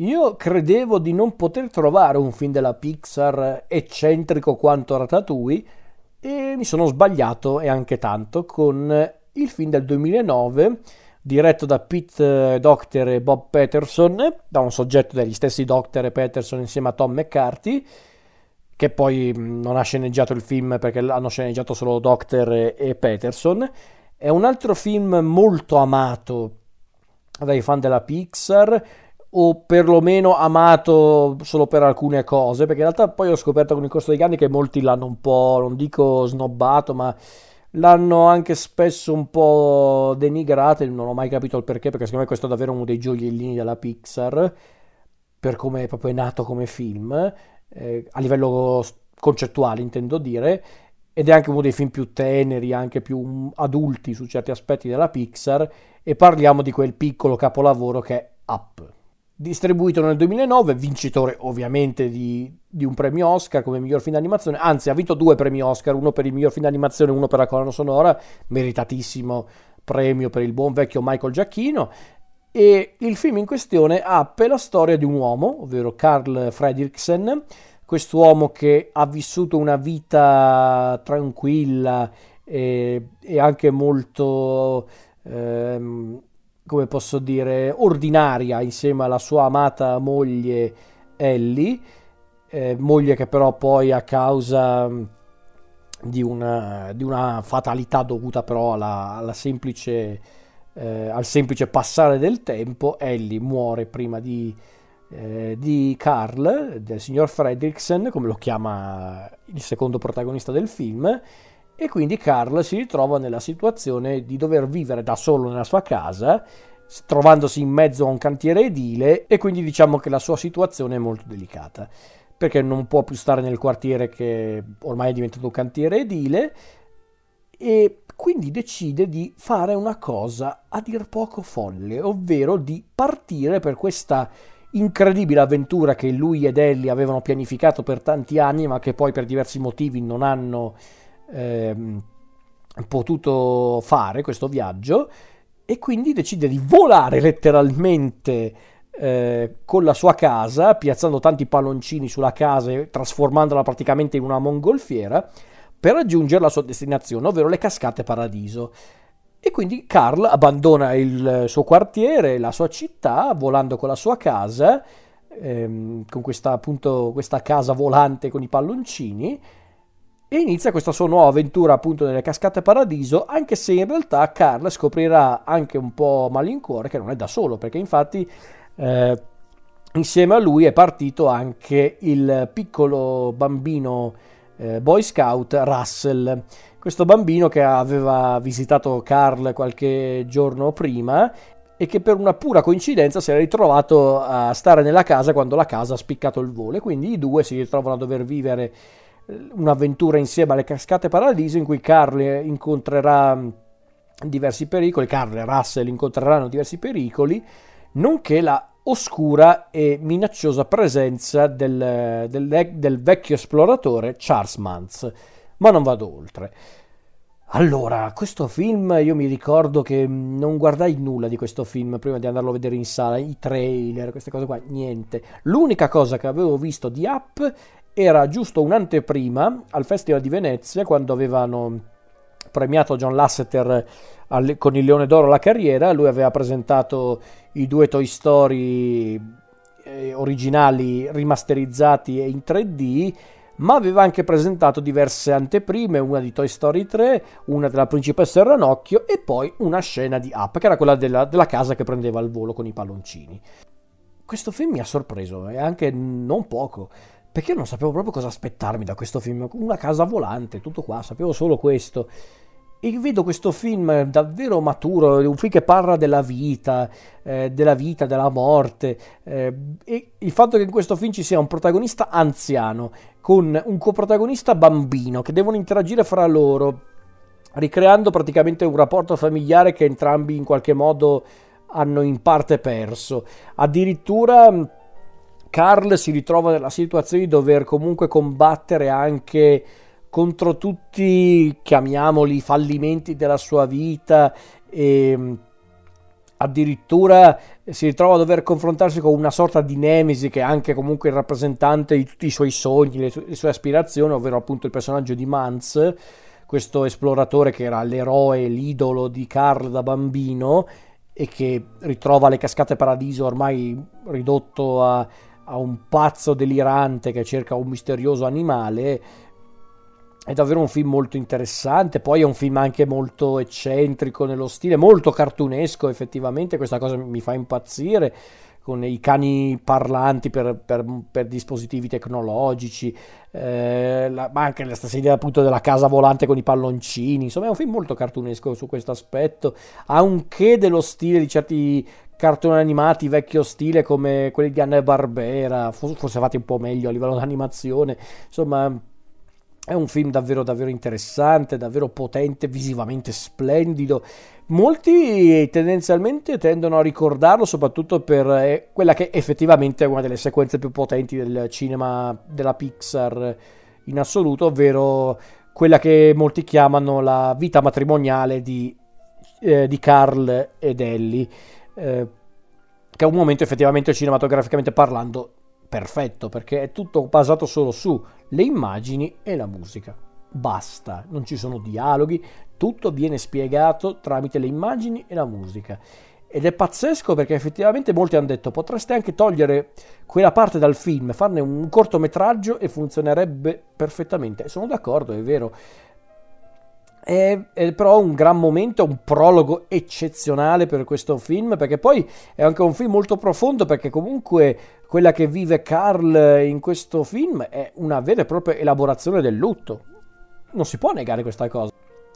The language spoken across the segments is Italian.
Io credevo di non poter trovare un film della Pixar eccentrico quanto Ratatouille e mi sono sbagliato e anche tanto con il film del 2009 diretto da Pete Docter e Bob Peterson, da un soggetto degli stessi Docter e Peterson insieme a Tom McCarthy, che poi non ha sceneggiato il film perché hanno sceneggiato solo Docter e Peterson. È un altro film molto amato dai fan della Pixar o perlomeno amato solo per alcune cose, perché in realtà poi ho scoperto con il corso degli anni che molti l'hanno un po', non dico snobbato, ma l'hanno anche spesso un po' denigrato, non ho mai capito il perché, perché secondo me questo è davvero uno dei gioiellini della Pixar, per come è proprio nato come film, eh, a livello concettuale intendo dire, ed è anche uno dei film più teneri, anche più adulti su certi aspetti della Pixar, e parliamo di quel piccolo capolavoro che è Up distribuito nel 2009, vincitore ovviamente di, di, un premio Oscar come miglior film d'animazione, anzi ha vinto due premi Oscar, uno per il miglior film d'animazione e uno per la colonna sonora, meritatissimo premio per il buon vecchio Michael Giacchino. E il film in questione apre la storia di un uomo, ovvero Carl Fredriksen, quest'uomo che ha vissuto una vita tranquilla e, e anche molto ehm, come posso dire, ordinaria insieme alla sua amata moglie Ellie, eh, moglie che però poi a causa mm, di una, di una fatalità dovuta però alla, alla semplice, eh, al semplice passare del tempo, Ellie muore prima di, eh, di Carl, del signor Fredricksen, come lo chiama il secondo protagonista del film, e quindi Carl si ritrova nella situazione di dover vivere da solo nella sua casa, trovandosi in mezzo a un cantiere edile e quindi diciamo che la sua situazione è molto delicata, perché non può più stare nel quartiere che ormai è diventato un cantiere edile e quindi decide di fare una cosa a dir poco folle, ovvero di partire per questa incredibile avventura che lui ed Ellie avevano pianificato per tanti anni, ma che poi per diversi motivi non hanno ehm, potuto fare questo viaggio e quindi decide di volare letteralmente eh, con la sua casa, piazzando tanti palloncini sulla casa e trasformandola praticamente in una mongolfiera per raggiungere la sua destinazione, ovvero le cascate Paradiso. E quindi Carl abbandona il suo quartiere, la sua città, volando con la sua casa, ehm, con questa, appunto, questa casa volante con i palloncini, e inizia questa sua nuova avventura appunto nelle cascate paradiso, anche se in realtà Carl scoprirà anche un po' malincuore che non è da solo, perché infatti eh, insieme a lui è partito anche il piccolo bambino eh, boy scout Russell. Questo bambino che aveva visitato Carl qualche giorno prima e che per una pura coincidenza si era ritrovato a stare nella casa quando la casa ha spiccato il volo e quindi i due si ritrovano a dover vivere un'avventura insieme alle cascate Paradiso in cui Carl incontrerà diversi pericoli, Carl e Russell incontreranno diversi pericoli, nonché la oscura e minacciosa presenza del, del, del vecchio esploratore Charles Mantz. Ma non vado oltre. Allora, questo film io mi ricordo che non guardai nulla di questo film prima di andarlo a vedere in sala, i trailer, queste cose qua, niente. L'unica cosa che avevo visto di Up era giusto un'anteprima al Festival di Venezia quando avevano premiato John Lasseter al, con il Leone d'Oro la carriera, lui aveva presentato i due Toy Story eh, originali rimasterizzati in 3D, ma aveva anche presentato diverse anteprime, una di Toy Story 3, una della principessa Ranocchio e poi una scena di Up, che era quella della, della casa che prendeva il volo con i palloncini. Questo film mi ha sorpreso, e anche non poco perché non sapevo proprio cosa aspettarmi da questo film. Una casa volante, tutto qua, sapevo solo questo. E vedo questo film davvero maturo, un film che parla della vita, eh, della vita, della morte. Eh, e il fatto che in questo film ci sia un protagonista anziano con un coprotagonista bambino che devono interagire fra loro, ricreando praticamente un rapporto familiare che entrambi in qualche modo hanno in parte perso. Addirittura Carl si ritrova nella situazione di dover comunque combattere anche contro tutti, chiamiamoli, fallimenti della sua vita e, addirittura si ritrova a dover confrontarsi con una sorta di nemesi che è anche comunque il rappresentante di tutti i suoi sogni, le, su- le sue aspirazioni, ovvero appunto il personaggio di Mans, questo esploratore che era l'eroe, l'idolo di Carl da bambino e che ritrova le cascate paradiso ormai ridotto a, a un pazzo delirante che cerca un misterioso animale è davvero un film molto interessante, poi è un film anche molto eccentrico nello stile, molto cartunesco effettivamente, questa cosa mi fa impazzire, con i cani parlanti per, per, per dispositivi tecnologici, eh, la, ma anche la stessa idea appunto della casa volante con i palloncini, insomma è un film molto cartunesco su questo aspetto, ha un che dello stile di certi cartoni animati vecchio stile come quelli di Anna Barbera, forse fatti un po' meglio a livello di animazione, insomma è un film davvero davvero interessante, davvero potente, visivamente splendido. Molti tendenzialmente tendono a ricordarlo soprattutto per eh, quella che effettivamente è una delle sequenze più potenti del cinema della Pixar in assoluto, ovvero quella che molti chiamano la vita matrimoniale di, eh, di Carl ed Ellie, eh, che è un momento effettivamente cinematograficamente parlando perfetto perché è tutto basato solo sulle immagini e la musica. Basta, non ci sono dialoghi, tutto viene spiegato tramite le immagini e la musica. Ed è pazzesco perché effettivamente molti hanno detto potreste anche togliere quella parte dal film, farne un cortometraggio e funzionerebbe perfettamente. Sono d'accordo, è vero. È, è, però un gran momento, un prologo eccezionale per questo film, perché poi è anche un film molto profondo, perché comunque quella che vive Carl in questo film è una vera e propria elaborazione del lutto. Non si può negare questa cosa.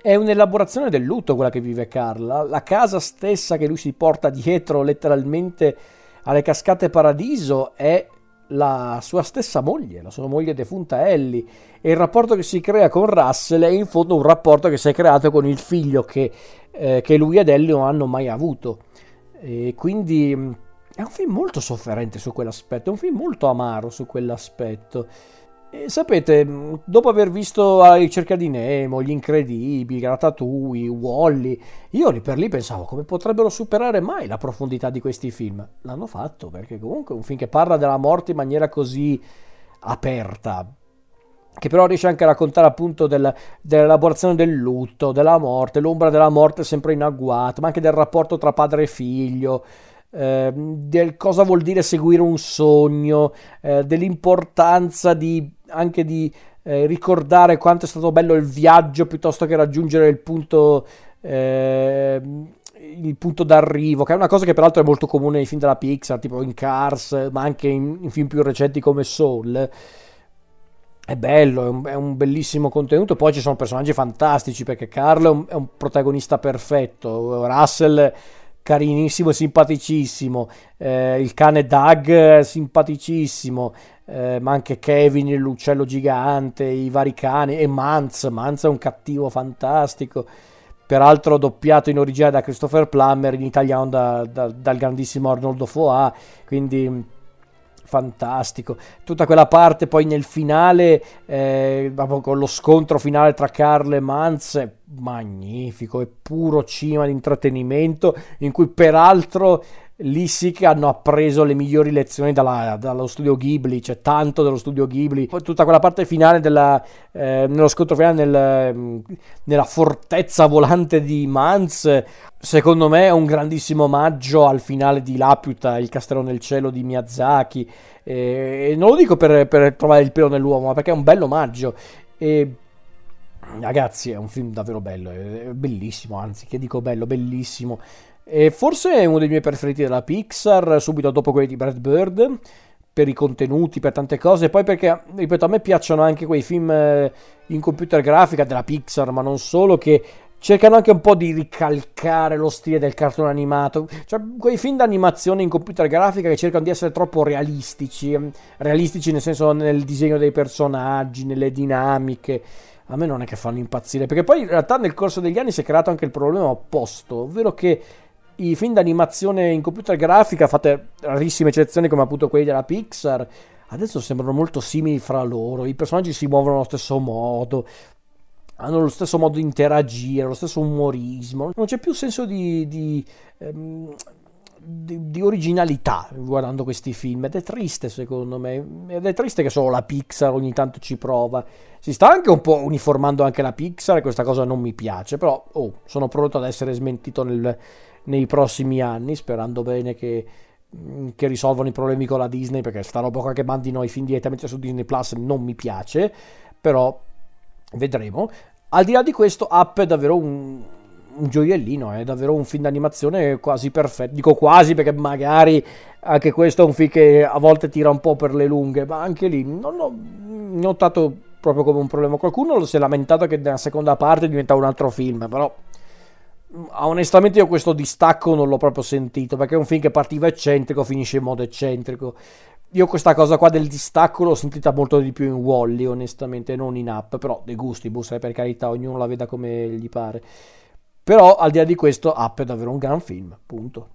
È un'elaborazione del lutto quella che vive Carl. La, la casa stessa che lui si porta dietro letteralmente alle cascate paradiso è la sua stessa moglie, la sua moglie defunta Ellie, e il rapporto che si crea con Russell è in fondo un rapporto che si è creato con il figlio che, eh, che lui ed Ellie non hanno mai avuto. E quindi mm, è un film molto sofferente su quell'aspetto, è un film molto amaro su quell'aspetto. E sapete, mm, dopo aver visto La ricerca di Nemo, Gli Incredibili, Ratatouille, Wally, io lì per lì pensavo come potrebbero superare mai la profondità di questi film. L'hanno fatto perché comunque un film che parla della morte in maniera così aperta, che però riesce anche a raccontare appunto del, dell'elaborazione del lutto, della morte, l'ombra della morte sempre in agguato, ma anche del rapporto tra padre e figlio. Eh, del cosa vuol dire seguire un sogno, eh, dell'importanza di anche di eh, ricordare quanto è stato bello il viaggio piuttosto che raggiungere il punto, eh, il punto d'arrivo, che è una cosa che peraltro è molto comune nei film della Pixar, tipo in Cars, ma anche in, in film più recenti come Soul. È bello, è un, è un, bellissimo contenuto. Poi ci sono personaggi fantastici perché Carl è un, è un protagonista perfetto. Russell carinissimo e simpaticissimo. Eh, il cane Doug simpaticissimo eh, ma anche Kevin, l'uccello gigante, i vari cani e Manz. Manz è un cattivo fantastico, peraltro doppiato in origine da Christopher Plummer, in italiano da, da, dal grandissimo Arnoldo Foà, quindi fantastico. Tutta quella parte poi nel finale, eh, con lo scontro finale tra Carl e Manz, magnifico, è puro cinema di intrattenimento, in cui peraltro lì sì che hanno appreso le migliori lezioni dalla, dallo studio Ghibli, c'è tanto dello studio Ghibli. Poi tutta quella parte finale della, eh, nello scontro finale nel, mm, nella fortezza volante di Manz, secondo me è un grandissimo omaggio al finale di Laputa, il castello nel cielo di Miyazaki. E non lo dico per, per trovare il pelo nell'uomo, ma perché è un bello omaggio. E ragazzi, è un film davvero bello, è bellissimo, anzi, che dico bello, bellissimo. E forse è uno dei miei preferiti della Pixar, subito dopo quelli di Brad Bird, per i contenuti, per tante cose. Poi perché, ripeto, a me piacciono anche quei film eh, in computer grafica della Pixar, ma non solo, che cercano anche un po' di ricalcare lo stile del cartone animato. Cioè, quei film d'animazione in computer grafica che cercano di essere troppo realistici. Realistici nel senso nel disegno dei personaggi, nelle dinamiche a me non è che fanno impazzire, perché poi in realtà nel corso degli anni si è creato anche il problema opposto, ovvero che i film d'animazione in computer grafica, fatte rarissime eccezioni come appunto quelli della Pixar, adesso sembrano molto simili fra loro, i personaggi si muovono allo stesso modo, hanno lo stesso modo di interagire, lo stesso umorismo, non c'è più senso di, di, ehm, di, di, originalità guardando questi film ed è triste secondo me, ed è triste che solo la Pixar ogni tanto ci prova, si sta anche un po' uniformando anche la Pixar e questa cosa non mi piace, però oh, sono pronto ad essere smentito nel, nei prossimi anni, sperando bene che mm, che risolvono i problemi con la Disney perché sta roba qua che mandino i film direttamente su Disney Plus non mi piace però vedremo. Al di là di questo, Up è davvero un, un gioiellino, è davvero un film d'animazione quasi perfetto. Dico quasi perché magari anche questo è un film che a volte tira un po' per le lunghe, ma anche lì non ho notato proprio come un problema. Qualcuno si è lamentato che nella seconda parte diventa un altro film, però onestamente io questo distacco non l'ho proprio sentito perché è un film che partiva eccentrico finisce in modo eccentrico io questa cosa qua del distacco l'ho sentita molto di più in Wally, onestamente, non in app, però dei gusti, bussa, per carità, ognuno la veda come gli pare. Però al di là di questo, App è davvero un gran film, punto.